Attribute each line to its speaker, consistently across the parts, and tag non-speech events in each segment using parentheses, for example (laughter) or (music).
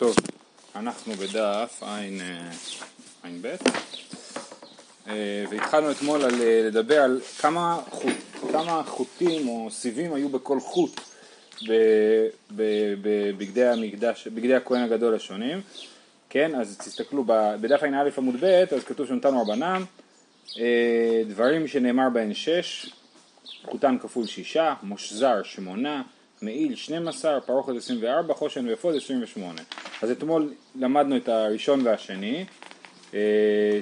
Speaker 1: טוב, אנחנו בדף ע"ב אה, והתחלנו אתמול על, אה, לדבר על כמה, חוט, כמה חוטים או סיבים היו בכל חוט בבגדי המקדש, בגדי הכהן הגדול השונים, כן, אז תסתכלו בדף ע"א עמוד ב', אז כתוב שנתנו רבנן, אה, דברים שנאמר בהן שש, חוטן כפול שישה, מושזר שמונה, מעיל 12, פרוכת 24, חושן ואפוד 28. אז אתמול למדנו את הראשון והשני,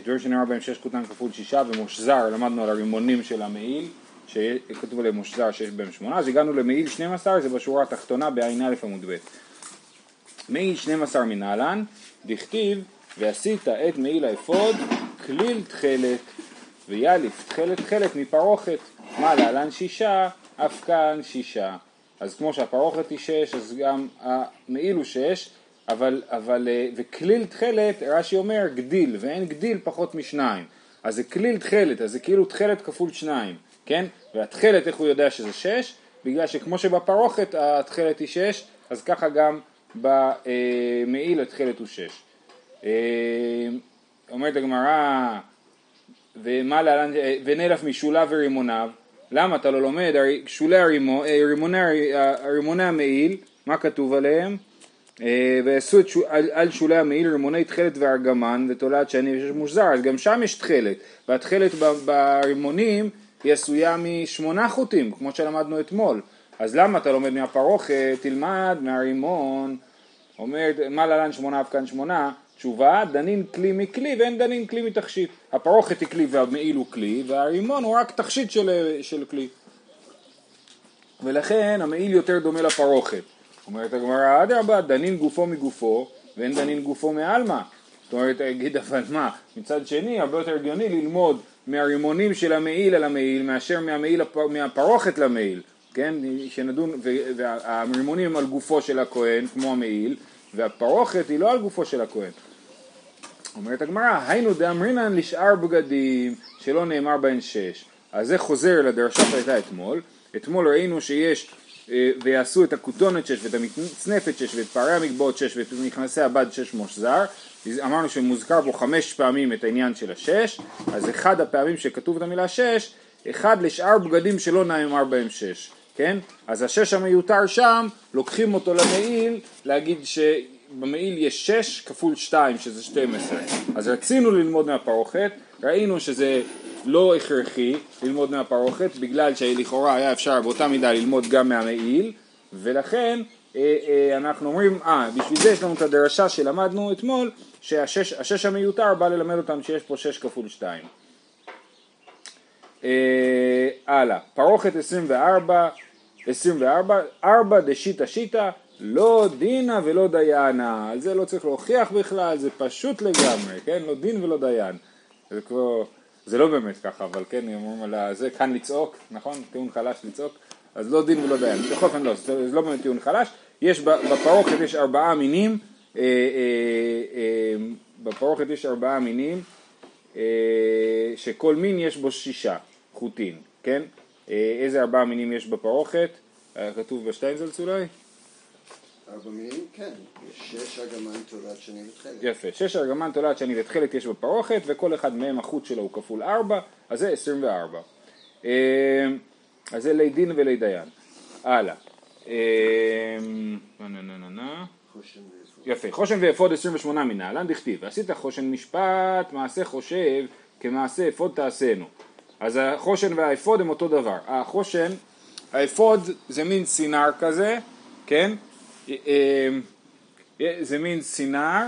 Speaker 1: דברים שנאמר בהם 6 קוטן כפול 6 ומושזר, למדנו על הרימונים של המעיל, שכתוב עליהם מושזר שיש בהם 8, אז הגענו למעיל 12, זה בשורה התחתונה בע"א עמוד ב'. מעיל 12 מנהלן, דכתיב ועשית את מעיל האפוד כליל תכלת ויאליף תכלת תכלת מפרוכת, מה להלן שישה, אף כאן שישה. אז כמו שהפרוכת היא שש, אז גם המעיל הוא שש, אבל, אבל, אה, וכליל תכלת, רש"י אומר גדיל, ואין גדיל פחות משניים. אז זה כליל תכלת, אז זה כאילו תכלת כפול שניים, כן? והתכלת, איך הוא יודע שזה שש? בגלל שכמו שבפרוכת התכלת היא שש, אז ככה גם במעיל התכלת הוא שש. אה, אומרת הגמרא, ומה להלן, אה, ונלף משולב ורימוניו, למה אתה לא לומד? שולי הרימו, אה, רימוני, רימוני המעיל, מה כתוב עליהם? אה, ועשו שול, על, על שולי המעיל רימוני תכלת וארגמן ותולעת שני ושש מושזר, אז גם שם יש תכלת, והתכלת ברימונים היא עשויה משמונה חוטים, כמו שלמדנו אתמול. אז למה אתה לומד מהפרוכת? תלמד מהרימון. אומר, מה להלן שמונה אף כאן שמונה? תשובה, דנין כלי מכלי ואין דנין כלי מתכשיט. הפרוכת היא כלי והמעיל הוא כלי, והרימון הוא רק תכשיט של, של כלי. ולכן המעיל יותר דומה לפרוכת. אומרת הגמרא, אדרבה, דנין גופו מגופו ואין דנין גופו מעלמא. זאת אומרת, אגיד אבל מה, מצד שני הרבה יותר הגיוני ללמוד מהרימונים של המעיל על המעיל מאשר מהמעיל, מהפרוכת למעיל, כן, שנדון, והרימונים על גופו של הכהן כמו המעיל והפרוכת היא לא על גופו של הכהן. אומרת הגמרא, היינו דאמרינן לשאר בגדים שלא נאמר בהן שש. אז זה חוזר לדרשה שהייתה אתמול. אתמול ראינו שיש אה, ויעשו את הכותונת שש ואת המצנפת שש ואת פערי המקבעות שש ואת מכנסי הבד שש מושזר. אמרנו שמוזכר פה חמש פעמים את העניין של השש, אז אחד הפעמים שכתוב את המילה שש, אחד לשאר בגדים שלא נאמר בהם שש, כן? אז השש המיותר שם, לוקחים אותו למעיל, להגיד ש... במעיל יש 6 כפול 2 שזה 12 אז רצינו ללמוד מהפרוכת ראינו שזה לא הכרחי ללמוד מהפרוכת בגלל שלכאורה היה אפשר באותה מידה ללמוד גם מהמעיל ולכן אה, אה, אנחנו אומרים אה בשביל זה יש לנו את הדרשה שלמדנו אתמול שהשש המיותר בא ללמד אותנו שיש פה 6 כפול 2 אה, הלאה. פרוכת 24 24 4 דשיטה שיטה לא דינה ולא דיינה, על זה לא צריך להוכיח בכלל, זה פשוט לגמרי, כן? לא דין ולא דיין. זה כבר, זה לא באמת ככה, אבל כן, אומרים על זה, כאן לצעוק, נכון? טיעון חלש לצעוק, אז לא דין ולא דיין. בכל אופן לא, זה לא באמת טיעון חלש. יש בפרוכת יש ארבעה מינים, אה, אה, אה, בפרוכת יש ארבעה מינים, שכל מין יש בו שישה חוטין, כן? איזה ארבעה מינים יש בפרוכת? כתוב בשטיינזלץ אולי?
Speaker 2: ארבע מילים, כן. שש ארגמן תולעת שני ותכלת.
Speaker 1: יפה. שש ארגמן תולעת שני ותכלת יש בפרוכת, וכל אחד מהם החוט שלו הוא כפול ארבע, אז זה עשרים וארבע. אמ, אז זה לי דין ולי דיין. הלאה. אמ, יפה. חושן ואפוד עשרים ושמונה מנלן דכתיב, ועשית חושן משפט, מעשה חושב, כמעשה אפוד תעשינו. אז החושן והאפוד הם אותו דבר. החושן, האפוד זה מין סינר כזה, כן? אה, אה, זה מין סינר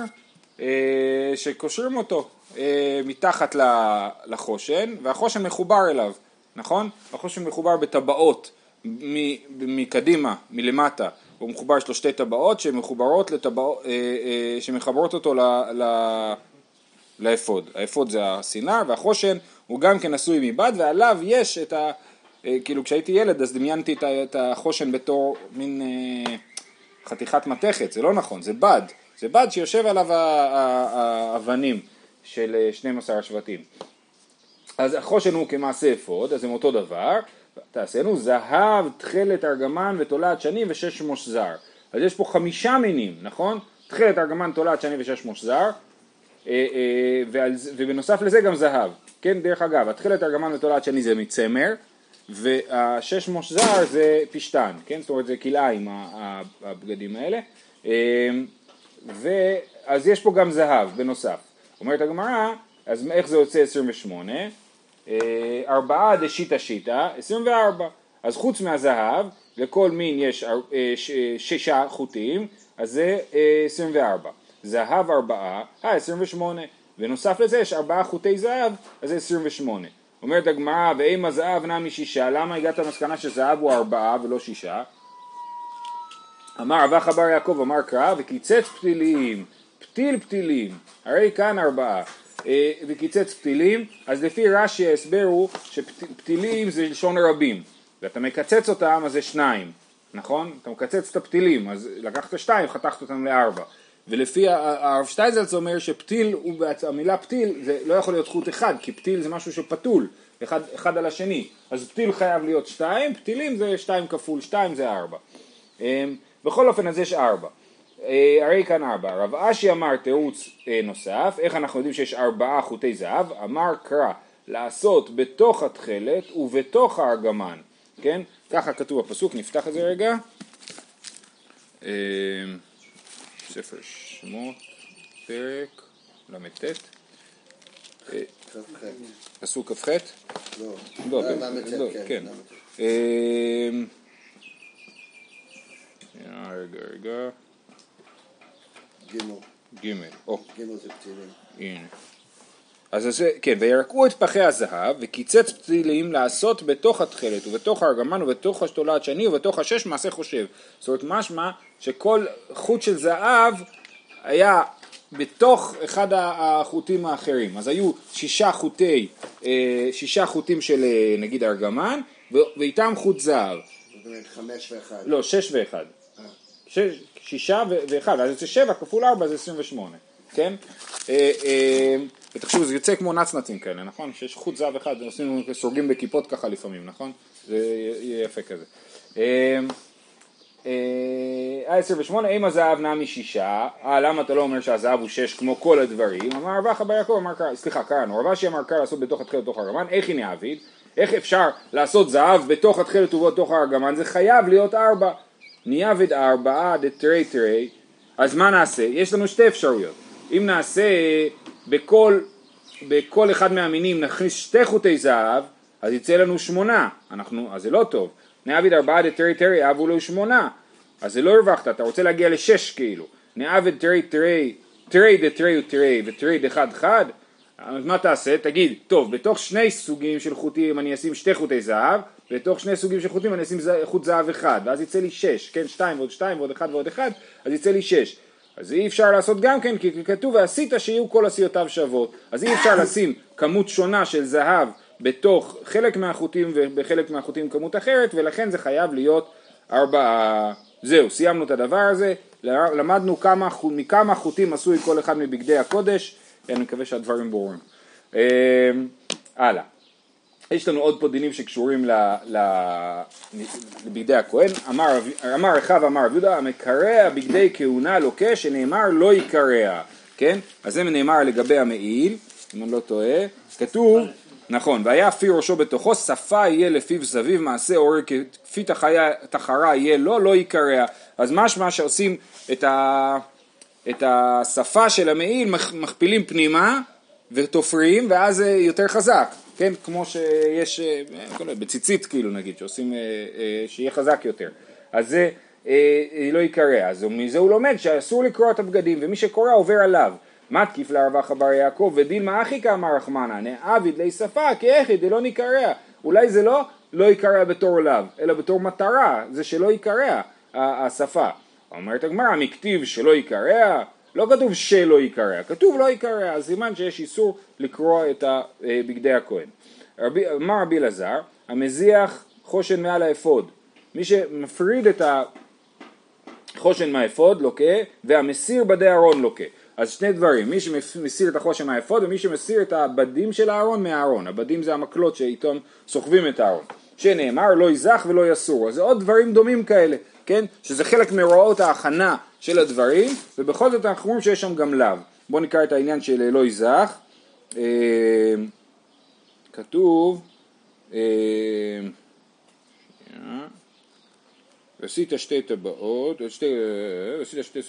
Speaker 1: אה, שקושרים אותו מתחת לחושן והחושן מחובר אליו, נכון? החושן מחובר בטבעות מקדימה, מלמטה, הוא מחובר, יש לו שתי טבעות שמחוברות לטבעות, שמחברות אותו לאפוד, האפוד זה הסינר והחושן הוא גם כן עשוי מבד ועליו יש את ה... כאילו כשהייתי ילד אז דמיינתי את החושן בתור מין חתיכת מתכת, זה לא נכון, זה בד, זה בד שיושב עליו האבנים של 12 אה, השבטים. אז החושן הוא כמעשה אפוד, אז הם אותו דבר, תעשינו זהב, תכלת, ארגמן ותולעת שני ושש מושזר. אז יש פה חמישה מינים, נכון? תכלת ארגמן תולעת שני ושש מושזר, אה, אה, ובנוסף לזה גם זהב, כן, דרך אגב, התכלת ארגמן ותולעת שני זה מצמר, והשש מושזר זה פשתן, כן, זאת אומרת זה כלאיים הבגדים האלה, אה, ואז יש פה גם זהב בנוסף. אומרת הגמרא, אז איך זה יוצא 28? אה, ארבעה דשיטה שיטה, 24. אז חוץ מהזהב, לכל מין יש אה, אה, שישה חוטים, אז זה אה, 24. זהב ארבעה, אה 28. ונוסף לזה יש ארבעה חוטי זהב, אז זה 28. אומרת הגמרא, ואם הזהב נע משישה, למה הגעת למסקנה שזהב הוא ארבעה ולא שישה? אמר אבך אבר יעקב אמר קרא וקיצץ פתילים, פתיל פתילים, הרי כאן ארבעה, אה, וקיצץ פתילים, אז לפי רש"י ההסבר הוא שפתילים זה לשון רבים, ואתה מקצץ אותם אז זה שניים, נכון? אתה מקצץ את הפתילים, אז לקחת שתיים, חתכת אותם לארבע, ולפי הרב שטייזלץ אומר שפתיל, המילה פתיל זה לא יכול להיות חוט אחד, כי פתיל זה משהו שפתול, אחד, אחד על השני, אז פתיל חייב להיות שתיים, פתילים זה שתיים כפול שתיים זה ארבע. אמ, בכל אופן אז יש ארבע. אה, הרי כאן ארבע. רב אשי אמר תירוץ אה, נוסף, איך אנחנו יודעים שיש ארבעה חוטי זהב? אמר קרא לעשות בתוך התכלת ובתוך הארגמן, כן? ככה כתוב בפסוק, נפתח את זה רגע. ספר שמות, פרק ל"ט, אה,
Speaker 2: כ"ח.
Speaker 1: פסוק כ"ח.
Speaker 2: לא.
Speaker 1: לא,
Speaker 2: אה,
Speaker 1: כן,
Speaker 2: ל"ט,
Speaker 1: לא,
Speaker 2: כן,
Speaker 1: כן.
Speaker 2: ל"ט.
Speaker 1: אמ, שנייה, רגע, רגע,
Speaker 2: גימל.
Speaker 1: ג', או,
Speaker 2: גימל זה פתילים.
Speaker 1: הנה. אז זה, כן, וירקו את פחי הזהב, וקיצץ פתילים לעשות בתוך התכלת, ובתוך הארגמן, ובתוך השתולת שני, ובתוך השש מעשה חושב. זאת אומרת, משמע שכל חוט של זהב היה בתוך אחד החוטים האחרים. אז היו שישה חוטי, אה, שישה חוטים של אה, נגיד ארגמן, ואיתם חוט זהב.
Speaker 2: זאת אומרת חמש ואחד.
Speaker 1: לא, שש ואחד.
Speaker 2: אה.
Speaker 1: שש, שישה ואחד, אז זה שבע כפול ארבע זה עשרים ושמונה, כן? ותחשבו, זה יוצא כמו נצנצים כאלה, נכון? שיש חוט זהב אחד, עושים, סורגים בכיפות ככה לפעמים, נכון? זה יהיה יפה כזה. אה, אה, 28, אם הזהב נע משישה, אה למה אתה לא אומר שהזהב הוא שש כמו כל הדברים? אמר רבח בר יעקב, אמר קרא, סליחה קראנו, רב אשי אמר קרא לעשות בתוך התכלת בתוך הארגמן, איך הנה עביד? איך אפשר לעשות זהב בתוך התכלת ובתוך הארגמן? זה חייב להיות ארבע. ניאביד ארבעה דתרי תרי, אז מה נעשה? יש לנו שתי אפשרויות. אם נעשה בכל, בכל אחד מהמינים נכניס שתי חוטי זהב, אז יצא לנו שמונה, אנחנו, אז זה לא טוב. נעביד ארבעה דתרי תרי, אבו לו שמונה, אז זה לא הרווחת, אתה רוצה להגיע לשש כאילו. נעביד תרי תרי, תרי דתרי ותרי ותרי דחד חד, אז מה תעשה? תגיד, טוב, בתוך שני סוגים של חוטים אני אשים שתי חוטי זהב, בתוך שני סוגים של חוטים אני אשים חוט זהב אחד, ואז יצא לי שש, כן, שתיים ועוד שתיים ועוד אחד ועוד אחד, אז יצא לי שש. אז אי אפשר לעשות גם כן, כי כתוב ועשית שיהיו כל עשיותיו שוות. אז אי אפשר לשים כמות שונה של זהב בתוך חלק מהחוטים ובחלק מהחוטים כמות אחרת, ולכן זה חייב להיות ארבעה. זהו, סיימנו את הדבר הזה, למדנו כמה, מכמה חוטים עשוי כל אחד מבגדי הקודש, אני מקווה שהדברים ברורים. אה, הלאה. יש לנו עוד פה דינים שקשורים לבגדי הכהן. אמר, רחב אמר רב יהודה, המקרע בגדי כהונה לוקה שנאמר לא יקרע, כן? אז זה נאמר לגבי המעיל, אם אני לא טועה. כתוב, נכון, והיה פי ראשו בתוכו, שפה יהיה לפיו סביב, מעשה עורר כפי תחרה יהיה לו, לא יקרע. אז משמע שעושים את, ה, את השפה של המעיל, מכ- מכפילים פנימה ותופרים, ואז זה יותר חזק. כן, כמו שיש, אה, לא בציצית כאילו נגיד, שעושים, אה, אה, שיהיה חזק יותר. אז זה לא יקרע, אז מזה הוא לומד שאסור לקרוע את הבגדים, ומי שקורע עובר עליו. מתקיף לרבח בר יעקב, ודילמה אחי כאמר רחמנא, נעביד לי שפה, כי איך דלא נקרע. אולי זה לא לא ייקרע בתור לאו, אלא בתור מטרה, זה שלא ייקרע השפה. אומרת הגמרא, מי כתיב שלא ייקרע, לא כתוב שלא ייקרע, כתוב לא ייקרע, אז סימן שיש איסור לקרוע את אה, בגדי הכהן. רבי- אמר רבי אלעזר, המזיח חושן מעל האפוד, מי שמפריד את החושן מהאפוד לוקה, והמסיר בדי ארון לוקה. אז שני דברים, מי שמסיר את החושן מהאפוד ומי שמסיר את הבדים של הארון מהארון, הבדים זה המקלות שאיתם סוחבים את הארון. שנאמר לא יזך ולא יסור, אז זה עוד דברים דומים כאלה, כן? שזה חלק מהוראות ההכנה של הדברים, ובכל זאת אנחנו רואים שיש שם גם לאו. בואו נקרא את העניין של לא יזך. אה, כתוב, אה, עשית שתי טבעות, עשית שתי,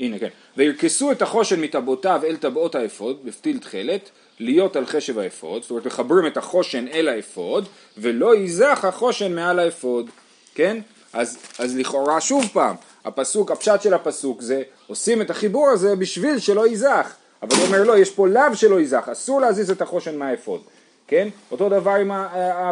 Speaker 1: הנה כן, וירכסו את החושן מטבעותיו אל טבעות האפוד בפתיל תכלת להיות על חשב האפוד, זאת אומרת מחברים את החושן אל האפוד ולא ייזח החושן מעל האפוד, כן? אז, אז לכאורה שוב פעם, הפסוק, הפשט של הפסוק זה עושים את החיבור הזה בשביל שלא ייזח, אבל הוא אומר לא, יש פה לאו שלא ייזח, אסור להזיז את החושן מהאפוד, כן? אותו דבר עם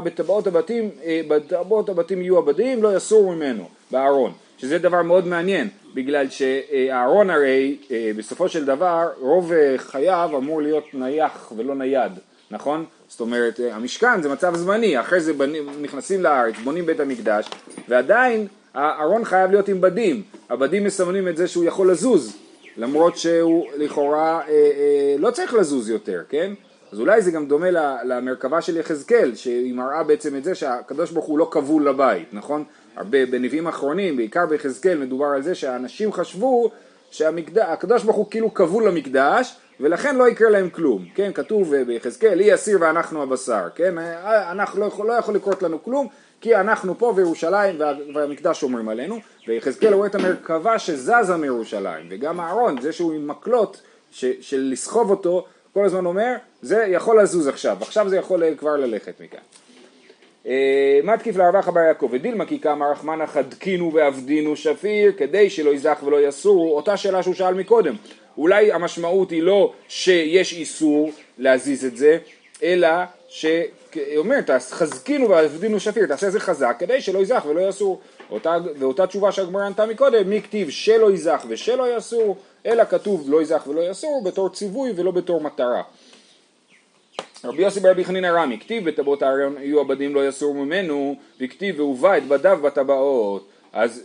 Speaker 1: בטבעות הבדים, אה, בטבעות הבדים יהיו הבדים, לא יסורו ממנו, בארון, שזה דבר מאוד מעניין, בגלל שהארון הרי אה, בסופו של דבר רוב אה, חייו אמור להיות נייח ולא נייד, נכון? זאת אומרת המשכן זה מצב זמני, אחרי זה בנים, נכנסים לארץ, בונים בית המקדש ועדיין הארון חייב להיות עם בדים, הבדים מסמנים את זה שהוא יכול לזוז למרות שהוא לכאורה אה, אה, לא צריך לזוז יותר, כן? אז אולי זה גם דומה למרכבה של יחזקאל, שהיא מראה בעצם את זה שהקדוש ברוך הוא לא כבול לבית, נכון? הרבה בנביאים אחרונים, בעיקר ביחזקאל, מדובר על זה שהאנשים חשבו שהקדוש ברוך הוא כאילו כבול למקדש, ולכן לא יקרה להם כלום, כן? כתוב ביחזקאל, היא הסיר ואנחנו הבשר, כן? אנחנו לא יכול, לא יכול לקרות לנו כלום, כי אנחנו פה בירושלים והמקדש שומרים עלינו, ויחזקאל רואה את המרכבה שזזה מירושלים, וגם אהרון, זה שהוא עם מקלות, ש, של לסחוב אותו, כל הזמן אומר, זה יכול לזוז עכשיו, עכשיו זה יכול כבר ללכת מכאן. אה, מה תקיף לרבחה בר יעקב? ודילמה כי כמה רחמנא חדקינו ועבדינו שפיר כדי שלא יזך ולא יסורו, אותה שאלה שהוא שאל מקודם. אולי המשמעות היא לא שיש איסור להזיז את זה, אלא שאומר, חזקינו ועבדינו שפיר, תעשה את זה חזק כדי שלא יזך ולא יסור. אותה, ואותה תשובה שהגמרא ענתה מקודם, מי כתיב שלא יזך ושלא יסור, אלא כתוב לא יזך ולא יסור בתור ציווי ולא בתור מטרה. רבי יוסי ברבי חנינא רמי, כתיב בטבעות הארון יהיו עבדים לא יסור ממנו, וכתיב והובא את בדיו בטבעות. אז,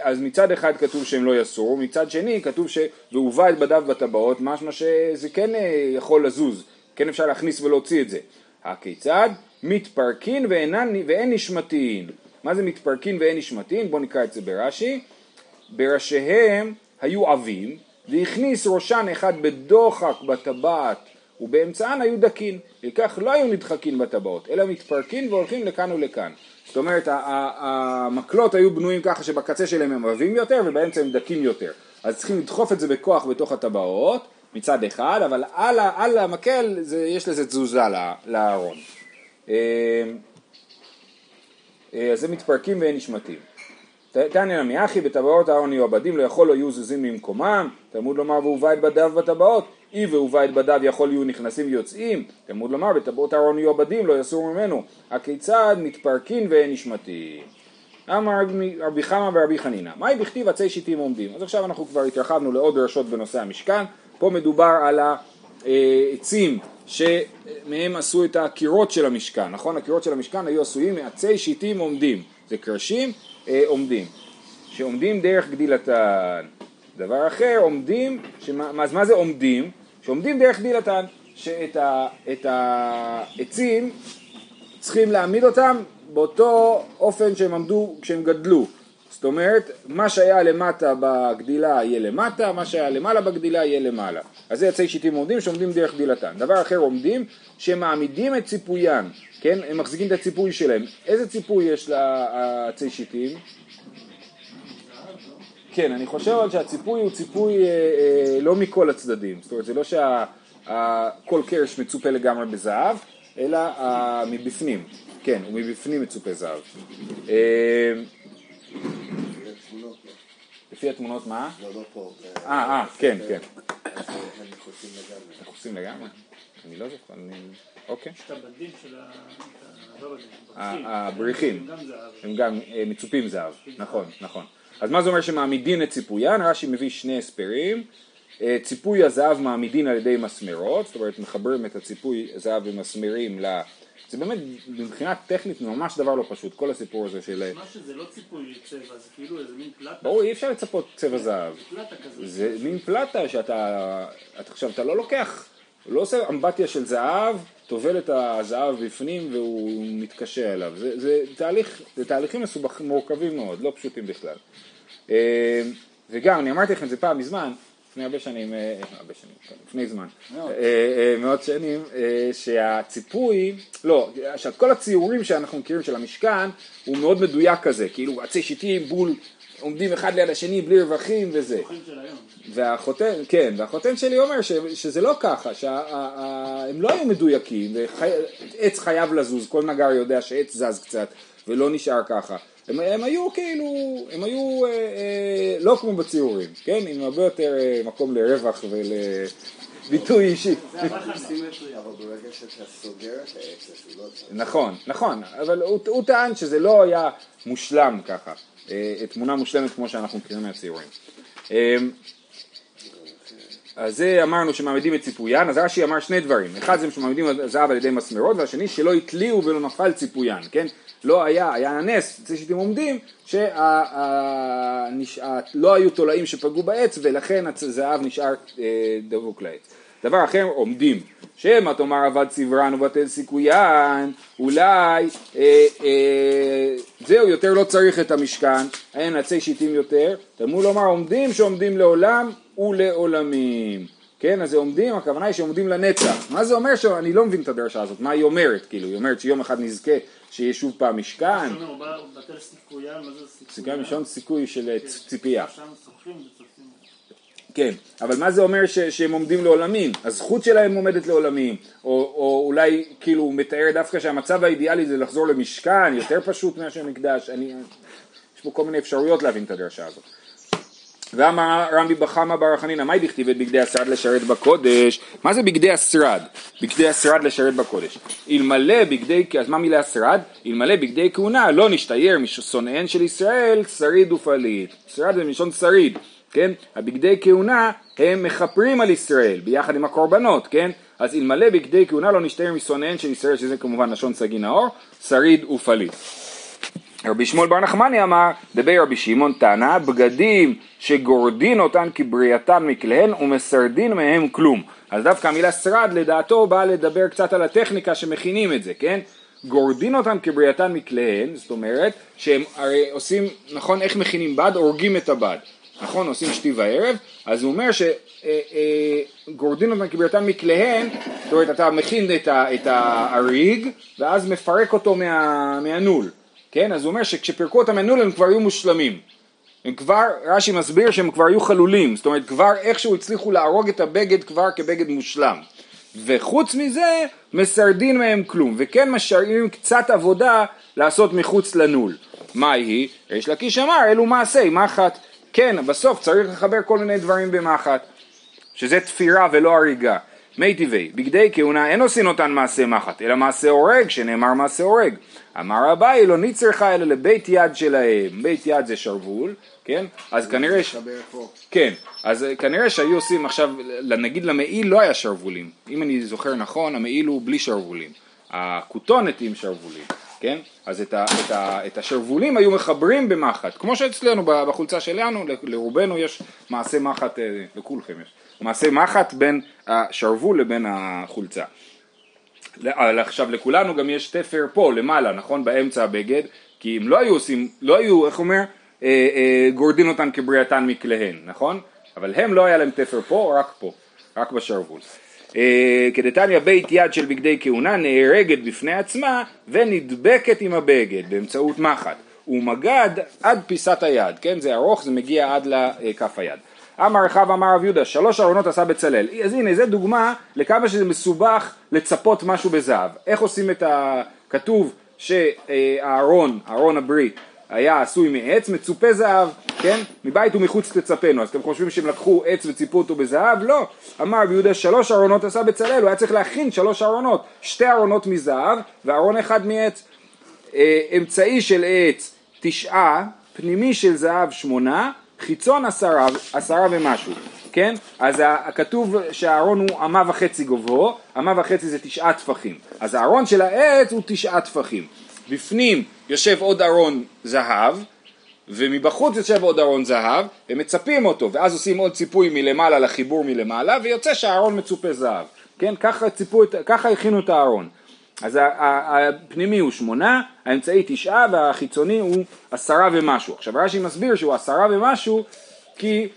Speaker 1: אז מצד אחד כתוב שהם לא יסורו, מצד שני כתוב ש... והובא את בדיו בטבעות, משמע שזה כן אה, יכול לזוז, כן אפשר להכניס ולהוציא את זה. הכיצד? מתפרקין ואינן, ואין נשמתין. מה זה מתפרקין ואין נשמתין? בואו נקרא את זה ברש"י. בראשיהם היו עבים, והכניס ראשן אחד בדוחק בטבעת ובאמצען היו דקין, וכך לא היו נדחקין בטבעות, אלא מתפרקין והולכים לכאן ולכאן. זאת אומרת, המקלות היו בנויים ככה שבקצה שלהם הם עבים יותר ובאמצע הם דקים יותר. אז צריכים לדחוף את זה בכוח בתוך הטבעות מצד אחד, אבל על, על המקל זה, יש לזה תזוזה לארון. אה, אה, אז זה מתפרקים ואין נשמתים. תניא נמי אחי בטבעות הארון יהיו עבדים לא יכול לא יהיו זזים ממקומם, תלמוד לומר והובא את בדיו בטבעות, אי והובא את בדיו יכול יהיו נכנסים ויוצאים, תלמוד לומר בטבעות הארון יהיו עבדים לא יסור ממנו, הכיצד מתפרקין ואין נשמתים. אמר רבי חמא ורבי חנינא, מהי בכתיב עצי שיטים עומדים? אז עכשיו אנחנו כבר התרחבנו לעוד דרשות בנושא המשכן, פה מדובר על העצים שמהם עשו את הקירות של המשכן, נכון? הקירות של המשכן היו עשויים מעצי שיטים עומדים, זה קרשים אה, עומדים, שעומדים דרך גדילתן. דבר אחר, עומדים, שמה, אז מה זה עומדים? שעומדים דרך גדילתן, שאת ה, את העצים צריכים להעמיד אותם באותו אופן שהם עמדו כשהם גדלו. זאת אומרת, מה שהיה למטה בגדילה יהיה למטה, מה שהיה למעלה בגדילה יהיה למעלה. אז זה יצאי שיטים עומדים שעומדים דרך גדילתן. דבר אחר עומדים שמעמידים את ציפוין, כן? הם מחזיקים את הציפוי שלהם. איזה ציפוי יש לעצי שיטים? כן, אני חושב אבל שהציפוי הוא ציפוי אה, אה, לא מכל הצדדים. זאת אומרת, זה לא שכל קרש מצופה לגמרי בזהב, אלא אה, מבפנים. כן, הוא מבפנים מצופה זהב. אה, לפי התמונות מה?
Speaker 2: לא, לא פה.
Speaker 1: אה, אה, כן, כן. מכוסים לגמרי? אני לא זוכר, אני... אוקיי.
Speaker 3: את הבדים של ה...
Speaker 1: הבריחים, הם גם אה, מצופים זהב, נכון, נכון. אז מה זה אומר שמעמידין את ציפוין? רש"י מביא שני הסברים. אה, ציפוי הזהב מעמידין על ידי מסמרות, זאת אומרת מחברים את הציפוי הזהב במסמרים ל... זה באמת מבחינה טכנית ממש דבר לא פשוט, כל הסיפור הזה של...
Speaker 3: מה שזה לא ציפוי צבע, זה כאילו איזה מין פלטה.
Speaker 1: ברור, אי אפשר לצפות צבע זהב.
Speaker 3: פלטה כזאת.
Speaker 1: זה מין פלטה שאתה... אתה עכשיו, אתה לא לוקח, לא עושה אמבטיה של זהב טובל את הזהב בפנים והוא מתקשה אליו. זה, זה, תהליך, זה תהליכים מסובכים, מורכבים מאוד, לא פשוטים בכלל. אה, וגם, אני אמרתי לכם את זה פעם מזמן, לפני הרבה שנים, אה, הרבה שנים, כן, לפני זמן,
Speaker 2: מאוד.
Speaker 1: אה, אה, מאות שנים, שהציפוי, לא, שכל הציורים שאנחנו מכירים של המשכן הוא מאוד מדויק כזה, כאילו עצי שיטים בול עומדים אחד ליד השני בלי רווחים וזה. והחותן, כן, והחותן שלי אומר ש, שזה לא ככה, שהם לא היו מדויקים, ועץ חייב לזוז, כל נגר יודע שעץ זז קצת ולא נשאר ככה. הם, הם היו כאילו, הם היו אה, אה, לא כמו בציורים, כן? עם הרבה יותר אה, מקום לרווח ולביטוי אישי.
Speaker 3: זה הפחד.
Speaker 2: סימטריה, אבל ברגע שאתה סוגר את הוא לא.
Speaker 1: נכון, נכון, אבל הוא, הוא טען שזה לא היה מושלם ככה, אה, תמונה מושלמת כמו שאנחנו מכירים מהציורים. אה, אז זה אמרנו שמעמידים את ציפוין, אז רש"י אמר שני דברים, אחד זה שמעמידים את הזהב על ידי מסמרות, והשני שלא התליעו ולא נפל ציפוין, כן? לא היה, היה נס, שאתם עומדים, שלא היו תולעים שפגעו בעץ ולכן הזהב נשאר אה, דבוק לעץ. דבר אחר, עומדים. שמא תאמר עבד צברן ובטל סיכויין, אולי אה, אה, זהו יותר לא צריך את המשכן, אין עצי שיטים יותר, תלמוד לומר עומדים שעומדים לעולם ולעולמים. כן, אז זה עומדים, הכוונה היא שעומדים לנצח. מה זה אומר שאני לא מבין את הדרשה הזאת, מה היא אומרת? כאילו, היא אומרת שיום אחד נזכה שיהיה שוב פעם משכן,
Speaker 3: זה סיכויין?
Speaker 1: סיכוי של אה, ציפייה.
Speaker 3: שוחים וצופים.
Speaker 1: כן, אבל מה זה אומר ש, שהם עומדים לעולמים? הזכות שלהם עומדת לעולמים, או, או אולי כאילו הוא מתאר דווקא שהמצב האידיאלי זה לחזור למשכן, יותר פשוט מאשר מקדש, אני, יש פה כל מיני אפשרויות להבין את הדרשה הזאת. ואמר רמי בחמא בר חנינא, מאי דכתיב את בגדי השרד לשרת בקודש? מה זה בגדי השרד? בגדי השרד לשרת בקודש. אלמלא בגדי, אז מה מילה השרד? אלמלא בגדי כהונה לא נשתייר משונאיהן של ישראל, שריד ופליט. שרד זה מלשון שריד, כן? הבגדי כהונה הם מכפרים על ישראל ביחד עם הקורבנות, כן? אז אלמלא בגדי כהונה לא נשתייר משונאיהן של ישראל, שזה כמובן לשון סגי נאור, שריד ופליט. רבי שמואל בר נחמני אמר, דבר רבי שמעון תנא, בגדים שגורדין אותן כבריאתן מכליהן ומסרדין מהם כלום. אז דווקא המילה שרד לדעתו באה לדבר קצת על הטכניקה שמכינים את זה, כן? גורדין אותן כבריאתן מכליהן, זאת אומרת שהם הרי עושים, נכון, איך מכינים בד? הורגים את הבד. נכון, עושים שתי וערב, אז הוא אומר שגורדין אותן כבריאתן מכליהן, זאת אומרת אתה מכין את האריג ואז מפרק אותו מה- מהנול. כן? אז הוא אומר שכשפירקו אותם מהנול הם כבר היו מושלמים. הם כבר, רש"י מסביר שהם כבר היו חלולים, זאת אומרת כבר איכשהו הצליחו להרוג את הבגד כבר כבגד מושלם. וחוץ מזה, מסרדין מהם כלום, וכן משאירים קצת עבודה לעשות מחוץ לנול. מה היא? יש לקיש אמר, אלו מעשי מחט. כן, בסוף צריך לחבר כל מיני דברים במחט, שזה תפירה ולא הריגה. מי טבעי, בגדי כהונה אין עושים אותן מעשה מחט, אלא מעשה הורג, שנאמר מעשה הורג. אמר אביי, לא נצרכה אלא לבית יד שלהם. בית יד זה שרוול, כן? אז כנראה ש... כן, אז אה, כנראה שהיו עושים עכשיו, נגיד למעיל לא היה שרוולים, אם אני זוכר נכון, המעיל הוא בלי שרוולים, הכותונת עם שרוולים, כן? אז את, ה, את, ה, את השרוולים היו מחברים במחט, כמו שאצלנו בחולצה שלנו, לרובנו יש מעשה מחט, אה, לכולכם יש, מעשה מחט בין השרוול לבין החולצה. עכשיו לכולנו גם יש תפר פה למעלה, נכון? באמצע הבגד, כי אם לא היו עושים, לא היו, איך אומר? אה, אה, גורדין אותן כבריאתן מכליהן, נכון? אבל הם לא היה להם תפר פה, רק פה, רק בשרוול. אה, כדתניא בית יד של בגדי כהונה נהרגת בפני עצמה ונדבקת עם הבגד באמצעות מחט. ומגד עד פיסת היד, כן? זה ארוך, זה מגיע עד לכף היד. אמר רחב אמר רב יהודה, שלוש ארונות עשה בצלאל. אז הנה, זה דוגמה לכמה שזה מסובך לצפות משהו בזהב. איך עושים את ה... כתוב שהארון, ארון הברית, היה עשוי מעץ, מצופה זהב, כן? מבית ומחוץ תצפנו. אז אתם חושבים שהם לקחו עץ וציפו אותו בזהב? לא. אמר רבי יהודה, שלוש ארונות עשה בצלאל, הוא היה צריך להכין שלוש ארונות. שתי ארונות מזהב וארון אחד מעץ. אה, אמצעי של עץ תשעה, פנימי של זהב שמונה, חיצון עשרה, עשרה ומשהו, כן? אז כתוב שהארון הוא אמה וחצי גובהו, אמה וחצי זה תשעה טפחים. אז הארון של העץ הוא תשעה טפחים. בפנים יושב עוד ארון זהב, ומבחוץ יושב עוד ארון זהב, ומצפים אותו, ואז עושים עוד ציפוי מלמעלה לחיבור מלמעלה, ויוצא שהארון מצופה זהב. כן, ככה ציפו, ככה הכינו את הארון. אז הפנימי הוא שמונה, האמצעי תשעה והחיצוני הוא עשרה ומשהו. עכשיו רש"י מסביר שהוא עשרה ומשהו כי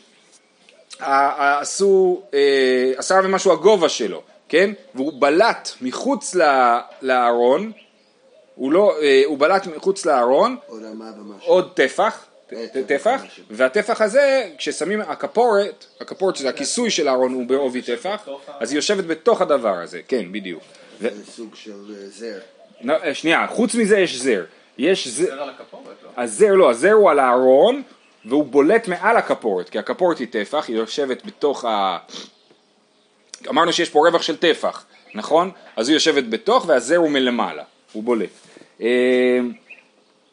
Speaker 1: עשו אה, עשרה ומשהו הגובה שלו, כן? והוא בלט מחוץ לארון, הוא לא, אה, הוא בלט מחוץ לארון
Speaker 2: עוד
Speaker 1: טפח,
Speaker 2: אה, טפח
Speaker 1: טפח. והטפח הזה, כששמים הכפורת, הכפורת שזה הכיסוי של הארון הוא בעובי טפח, אז היא יושבת בתוך הדבר הזה, כן, בדיוק. ו-
Speaker 2: זה סוג של אה, זר.
Speaker 1: לא, אה, שנייה, חוץ מזה יש זר. יש זר,
Speaker 4: זה על הכפורת, לא?
Speaker 1: הזר לא, הזר הוא על הארון והוא בולט מעל הכפורת, כי הכפורת היא טפח, היא יושבת בתוך ה... אמרנו שיש פה רווח של טפח, נכון? אז היא יושבת בתוך והזר הוא מלמעלה, הוא בולט.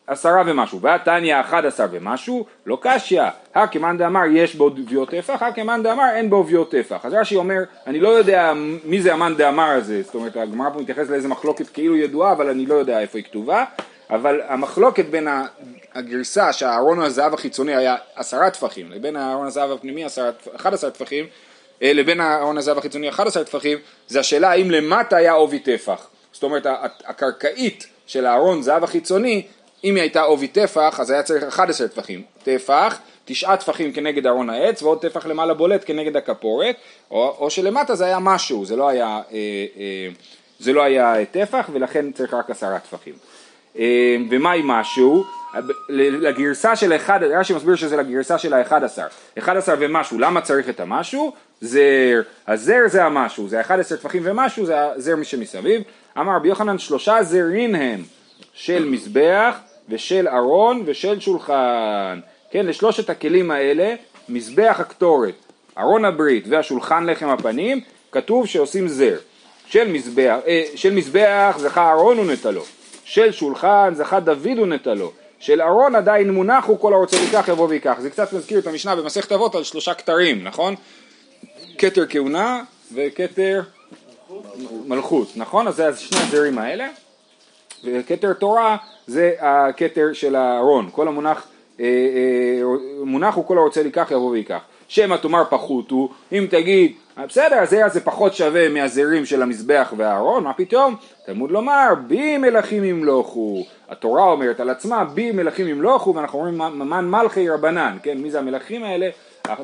Speaker 1: עשרה ומשהו, והתניא אחד עשר ומשהו, לא קשיא, הכמאן דאמר יש בו ביו טפח, הכמאן דאמר אין בו ביו טפח. אז רש"י אומר, אני לא יודע מי זה המאן דאמר הזה, זאת אומרת הגמרא פה מתייחסת לאיזה מחלוקת כאילו ידועה, אבל אני לא יודע איפה היא כתובה, אבל המחלוקת בין הגרסה שהארון הזהב החיצוני היה עשרה טפחים, לבין הארון הזהב הפנימי עשרה- 11 טפחים, אה, לבין הארון הזהב החיצוני 11 טפחים, זה השאלה האם למטה היה עובי טפח. זאת אומרת, הקרקעית של הארון זהב החיצוני, אם היא הייתה עובי טפח, אז היה צריך 11 טפחים. טפח, תשעה טפחים כנגד ארון העץ, ועוד טפח למעלה בולט כנגד הכפורת, או, או שלמטה זה היה משהו, זה לא היה, אה, אה, זה לא היה טפח, ולכן צריך רק עשרה טפחים. אה, ומה עם משהו? לגרסה של אחד, רש"י מסביר שזה לגרסה של האחד עשר. אחד עשר ומשהו, למה צריך את המשהו? זר. הזר זה המשהו, זה אחד עשר טפחים ומשהו, זה הזר שמסביב. אמר רבי יוחנן שלושה זרין הם של מזבח ושל ארון ושל שולחן. כן, לשלושת הכלים האלה, מזבח הקטורת, ארון הברית והשולחן לחם הפנים, כתוב שעושים זר. של מזבח, אה, של מזבח זכה אהרון ונטלו, של שולחן זכה דוד ונטלו, של ארון עדיין מונח הוא כל הרוצה לקח יבוא ויקח. זה קצת מזכיר את המשנה במסכת אבות על שלושה כתרים, נכון? כתר כהונה וכתר מלכות, נכון? אז זה שני הזרים האלה. וכתר תורה זה הכתר של הארון, כל המונח, אה, אה, מונח הוא כל הרוצה לקח יבוא ויקח. שמא תאמר פחות הוא, אם תגיד, "אה, בסדר, הזרע הזה פחות שווה מהזרים של המזבח והארון, מה פתאום? תלמוד לומר, בי מלכים ימלוכו. התורה אומרת על עצמה, בי מלכים ימלוכו, ואנחנו אומרים, ממן מלכי רבנן, כן, מי זה המלכים האלה?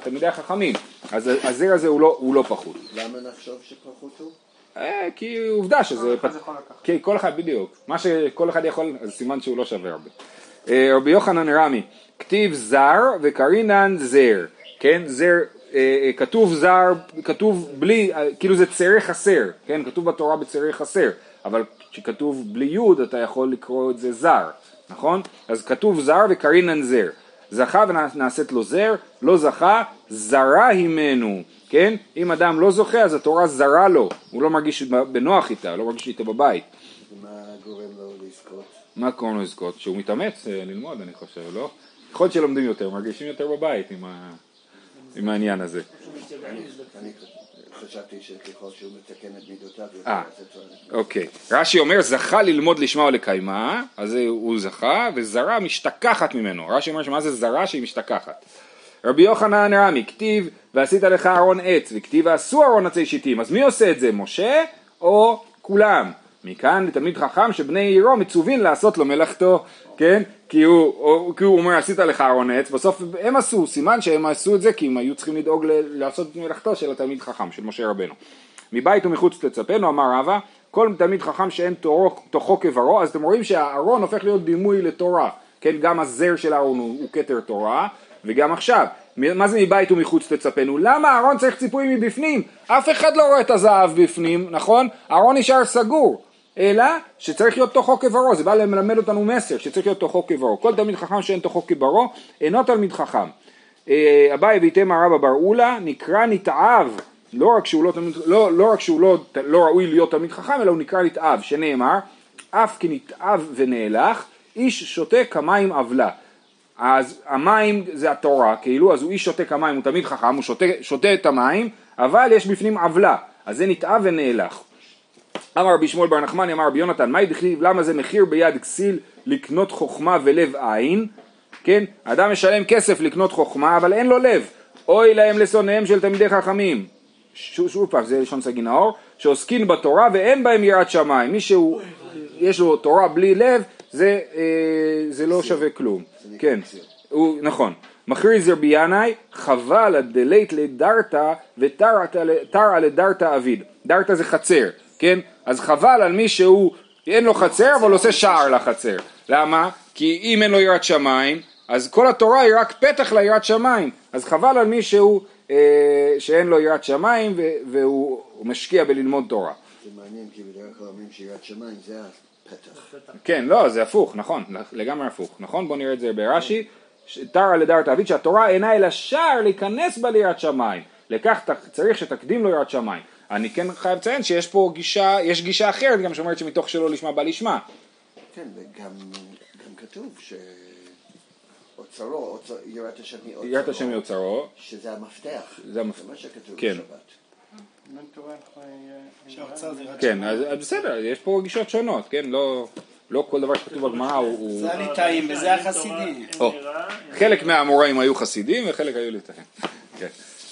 Speaker 1: תלמידי החכמים. אז הזרע הזה הוא לא, הוא לא פחות.
Speaker 2: למה נחשוב שפחות הוא?
Speaker 1: אה, כי עובדה שזה...
Speaker 4: אחד יכול לקחת.
Speaker 1: כן, כל אחד בדיוק. מה שכל אחד יכול, אז סימן שהוא לא שווה הרבה. אה, רבי יוחנן רמי, כתיב זר וקרינן זר. כן, זר, אה, כתוב זר, כתוב בלי, כאילו זה צרי חסר. כן, כתוב בתורה בצרי חסר. אבל כשכתוב בלי יוד אתה יכול לקרוא את זה זר, נכון? אז כתוב זר וקרינן זר. זכה ונעשית לו זר, לא זכה, זרה הימנו, כן? אם אדם לא זוכה אז התורה זרה לו, הוא לא מרגיש בנוח איתה, לא מרגיש איתה בבית.
Speaker 2: מה גורם לו לזכות?
Speaker 1: מה קוראים לו לזכות? שהוא מתאמץ אה, ללמוד אני חושב, לא? יכול שלומדים יותר, מרגישים יותר בבית עם, ה... עם העניין הזה.
Speaker 2: חשבתי שככל שהוא מתקן את מידותיו,
Speaker 1: אה. אוקיי, רש"י אומר זכה ללמוד לשמה ולקיימה, אז הוא זכה, וזרה משתכחת ממנו, רש"י אומר שמה זה זרה שהיא משתכחת. רבי יוחנן רמי, כתיב ועשית לך ארון עץ, וכתיב ועשו ארון עצי שיטים, אז מי עושה את זה, משה או כולם? מכאן לתלמיד חכם שבני עירו מצווים לעשות לו מלאכתו, כן? כי הוא, או, כי הוא אומר עשית לך ארון עץ, בסוף הם עשו, סימן שהם עשו את זה כי הם היו צריכים לדאוג ל- לעשות את מלאכתו של התלמיד חכם, של משה רבנו. מבית ומחוץ תצפנו, אמר רבא, כל תלמיד חכם שאין תורו, תוכו כברו, אז אתם רואים שהארון הופך להיות דימוי לתורה, כן, גם הזר של הארון הוא, הוא כתר תורה, וגם עכשיו, מה זה מבית ומחוץ תצפנו? למה הארון צריך ציפוי מבפנים? אף אחד לא רואה את הזהב בפנים, נכון? הארון נשאר סגור. אלא שצריך להיות תוכו כברו, זה בא ללמד אותנו מסר שצריך להיות תוכו כברו. כל תלמיד חכם שאין תוכו כברו אינו תלמיד חכם. אה, אביי ואיתמר רבא בר אולה נקרא נתעב, לא רק שהוא לא, תלמיד, לא, לא, רק שהוא לא, לא ראוי להיות תלמיד חכם אלא הוא נקרא נתעב, שנאמר אף כי נתעב ונאלח איש שותה כמים עוולה. אז המים זה התורה, כאילו, אז הוא איש שותה כמים, הוא תמיד חכם, הוא שותה, שותה את המים, אבל יש בפנים עוולה, אז זה נתעב ונאלח. אמר רבי שמואל בר נחמני, אמר רבי יונתן, מהי דכתיב, למה זה מחיר ביד כסיל לקנות חוכמה ולב עין? כן, אדם משלם כסף לקנות חוכמה, אבל אין לו לב. אוי להם לשונאיהם של תלמידי חכמים. שוב, שוב פעם, זה לשון סגי נאור, שעוסקים בתורה ואין בהם יראת שמיים. מי שהוא, יש לו תורה בלי לב, זה, אה, זה לא שווה כלום. כן. הוא, נכון. מכריז רבי ינאי, חבל הדלית לדרתא ותרא לדרתא אביד. דרתא זה חצר, כן? אז חבל על מי שהוא, אין לו חצר אבל עושה שער לחצר. למה? כי אם אין לו יראת שמיים, אז כל התורה היא רק פתח ליראת שמיים. אז חבל על מי שהוא, אה, שאין לו יראת שמיים והוא הוא משקיע בללמוד תורה.
Speaker 2: זה מעניין, כי בדרך כלל אומרים שירת שמיים זה.
Speaker 1: כן, לא, זה הפוך, נכון, לגמרי הפוך, נכון? בוא נראה את זה ברש"י. תרא לדרת אביד שהתורה אינה אלא שער להיכנס בה ליראת שמיים. לכך צריך שתקדים לו יראת שמיים. אני כן חייב לציין שיש פה גישה, יש גישה אחרת גם שאומרת שמתוך שלא לשמה בא לשמה.
Speaker 2: כן, וגם גם כתוב ש... אוצרו, אוצר- יראת השם מאוצרו.
Speaker 1: יראת השם מאוצרו,
Speaker 2: שזה המפתח.
Speaker 1: זה המפ-
Speaker 2: זה מה שכתוב
Speaker 1: כן.
Speaker 2: בשבת.
Speaker 1: כן, אז בסדר, יש פה גישות שונות, כן, לא, לא כל דבר שכתוב בגמרא הוא...
Speaker 4: זה הליטאים וזה החסידים.
Speaker 1: חלק מהאמוראים היו חסידים וחלק היו ליטאים. (laughs) כן.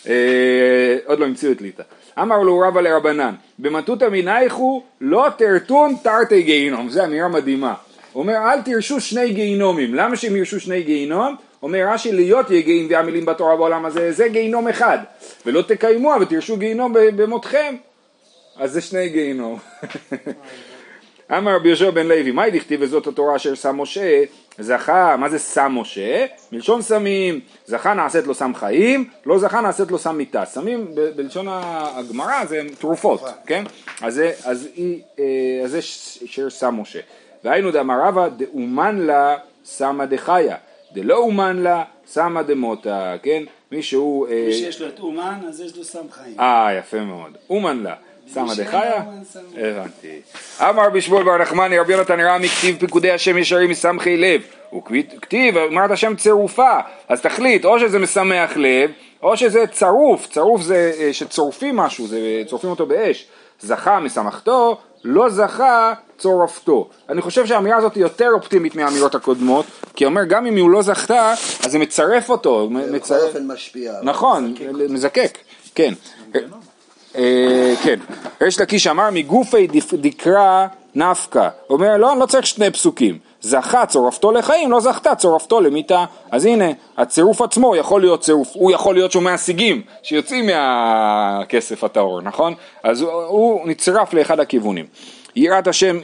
Speaker 1: אה, עוד לא המציאו את ליטא. אמר לו רבא לרבנן, במטותא מנייכו לא תרתון תרתי גיהינום, זו אמירה מדהימה. הוא אומר אל תרשו שני גיהינומים, למה שהם ירשו שני גיהינום? אומר רש"י להיות יגעים ועמלים בתורה בעולם הזה, זה גיהינום אחד, ולא תקיימוה ותרשו גיהינום במותכם, אז זה שני גיהינום. (laughs) אמר רבי יהושע בן לוי, מהי דכתיב וזאת התורה אשר שם משה? זכה, מה זה שם משה? מלשון סמים, זכה נעשית לו סם חיים, לא זכה נעשית לו סם מיתה. סמים ב- בלשון הגמרא זה תרופות, כן? אז זה, אז היא, אה, אז זה אשר שם משה. והיינו דאמר רבא דאומן לה סמא דחיה, דלא אומן לה סמא דמותה, כן? מי שהוא... אה,
Speaker 4: מי שיש לו את אומן, אז יש לו סם חיים.
Speaker 1: אה, יפה מאוד. אומן לה. סמא דחיה? הבנתי. אמר רבי שמואל בר נחמני רבי יונתן רמי כתיב פיקודי השם ישרים מסמכי לב. וכתיב אמרת השם צירופה. אז תחליט, או שזה משמח לב, או שזה צרוף. צרוף זה אה, שצורפים משהו, זה צורפים אותו באש. זכה משמחתו, לא זכה צורפתו. אני חושב שהאמירה הזאת היא יותר אופטימית מהאמירות הקודמות, כי אומר גם אם הוא לא זכתה, אז זה מצרף אותו.
Speaker 2: זה בכל. אופן משפיע.
Speaker 1: נכון, מזקק, כן. אה, כן. ריש לקיש אמר מגופי דקרא נפקא. אומר לא, אני לא צריך שני פסוקים. זכה צורפתו לחיים, לא זכתה צורפתו למיתה. אז הנה, הצירוף עצמו יכול להיות צירוף, הוא יכול להיות שומע סיגים שיוצאים מהכסף הטהור, נכון? אז הוא, הוא נצרף לאחד הכיוונים. יראת השם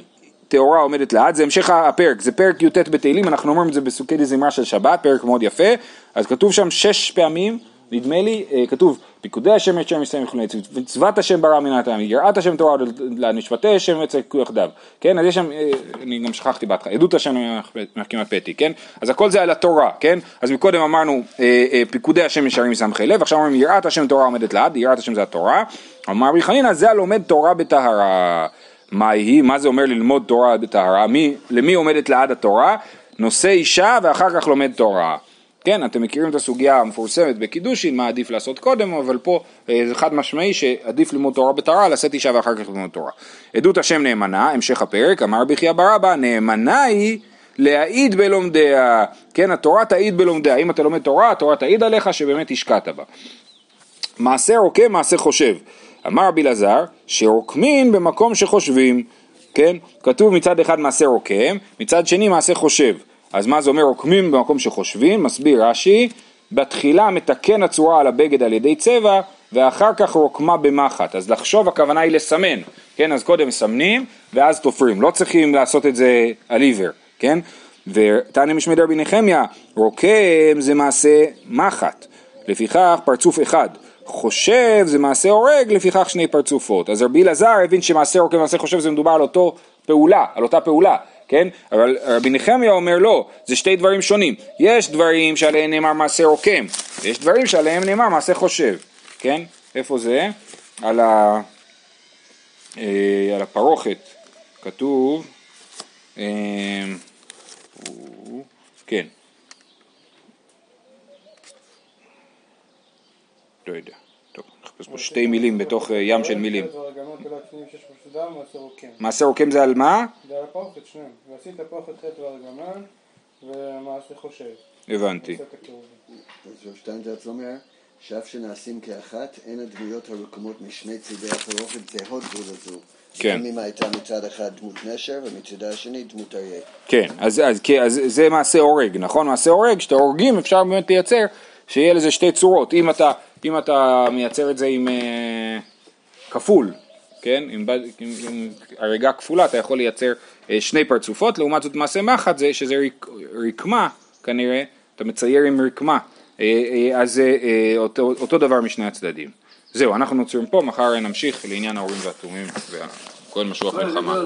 Speaker 1: טהורה עומדת לעד, זה המשך הפרק, זה פרק י"ט בתהילים, אנחנו אומרים את זה בסוכי דזמרה של שבת, פרק מאוד יפה, אז כתוב שם שש פעמים, נדמה לי, אה, כתוב פיקודי השם את שם מסיים וכו', מצוות השם ברא מן הטעם, יראת השם תורה לעד, משפטי השם יצא יחדיו, כן, אז יש שם, אה, אני גם שכחתי בהתחלה, עדות השם מחכים הפתי, כן, אז הכל זה על התורה, כן, אז מקודם אמרנו אה, אה, פיקודי השם ישרים מסמכי לב, עכשיו אומרים יראת השם תורה עומדת לעד, יראת השם זה התורה, אמר רבי חנינא זה הלומד תורה בטהרה. מה היא, מה זה אומר ללמוד תורה בטהרה, מי, למי עומדת לעד התורה? נושא אישה ואחר כך לומד תורה. כן, אתם מכירים את הסוגיה המפורסמת בקידושין, מה עדיף לעשות קודם, אבל פה אה, זה חד משמעי שעדיף ללמוד תורה בטהרה, לשאת אישה ואחר כך ללמוד תורה. עדות השם נאמנה, המשך הפרק, אמר רבי חייא בר אבא, נאמנה היא להעיד בלומדיה. כן, התורה תעיד בלומדיה. אם אתה לומד תורה, התורה תעיד עליך שבאמת השקעת בה. מעשה רוקם, מעשה חושב. אמר רבי אלעזר, שרוקמין במקום שחושבים, כן? כתוב מצד אחד מעשה רוקם, מצד שני מעשה חושב. אז מה זה אומר רוקמים במקום שחושבים? מסביר רש"י, בתחילה מתקן הצורה על הבגד על ידי צבע, ואחר כך רוקמה במחט. אז לחשוב הכוונה היא לסמן, כן? אז קודם מסמנים, ואז תופרים. לא צריכים לעשות את זה על עיוור, כן? ותנא משמי דרבי נחמיה, רוקם זה מעשה מחט. לפיכך פרצוף אחד. חושב זה מעשה הורג, לפיכך שני פרצופות. אז רבי אלעזר הבין שמעשה רוקם ומעשה חושב זה מדובר על אותו פעולה, על אותה פעולה, כן? אבל רבי נחמיה אומר לא, זה שתי דברים שונים. יש דברים שעליהם נאמר מעשה רוקם, ויש דברים שעליהם נאמר מעשה חושב, כן? איפה זה? על, ה... אה, על הפרוכת כתוב, אה, כן. לא יודע. טוב, נחפש פה שתי מילים בתוך אה, ים של מילים. מעשה רוקם זה על מה?
Speaker 5: זה על הפרוכת שניהם, ועשית פרוכת חטא וארגמן ומעשה חושב,
Speaker 1: הבנתי.
Speaker 2: שאף שנעשים כאחת, אין הדמויות הרקומות משני צידי הפרוכת זהות זו לזו.
Speaker 1: כן.
Speaker 2: גם אם הייתה מצד אחד דמות נשר ומצדה השני דמות אריה.
Speaker 1: כן, אז, אז, כי- אז זה מעשה הורג, נכון? מעשה הורג, כשאתה הורגים אפשר באמת לייצר שיהיה לזה שתי צורות. אם אתה, אם אתה מייצר את זה עם אה, כפול, כן? עם, עם, עם הריגה כפולה אתה יכול לייצר אה, שני פרצופות, לעומת זאת מעשה מחט זה שזה ריק, רקמה כנראה, אתה מצייר עם רקמה, אה, אז זה אותו, אותו דבר משני הצדדים. זהו, אנחנו נוצרים פה, מחר נמשיך לעניין ההורים והתומים וכל משוח מלחמה.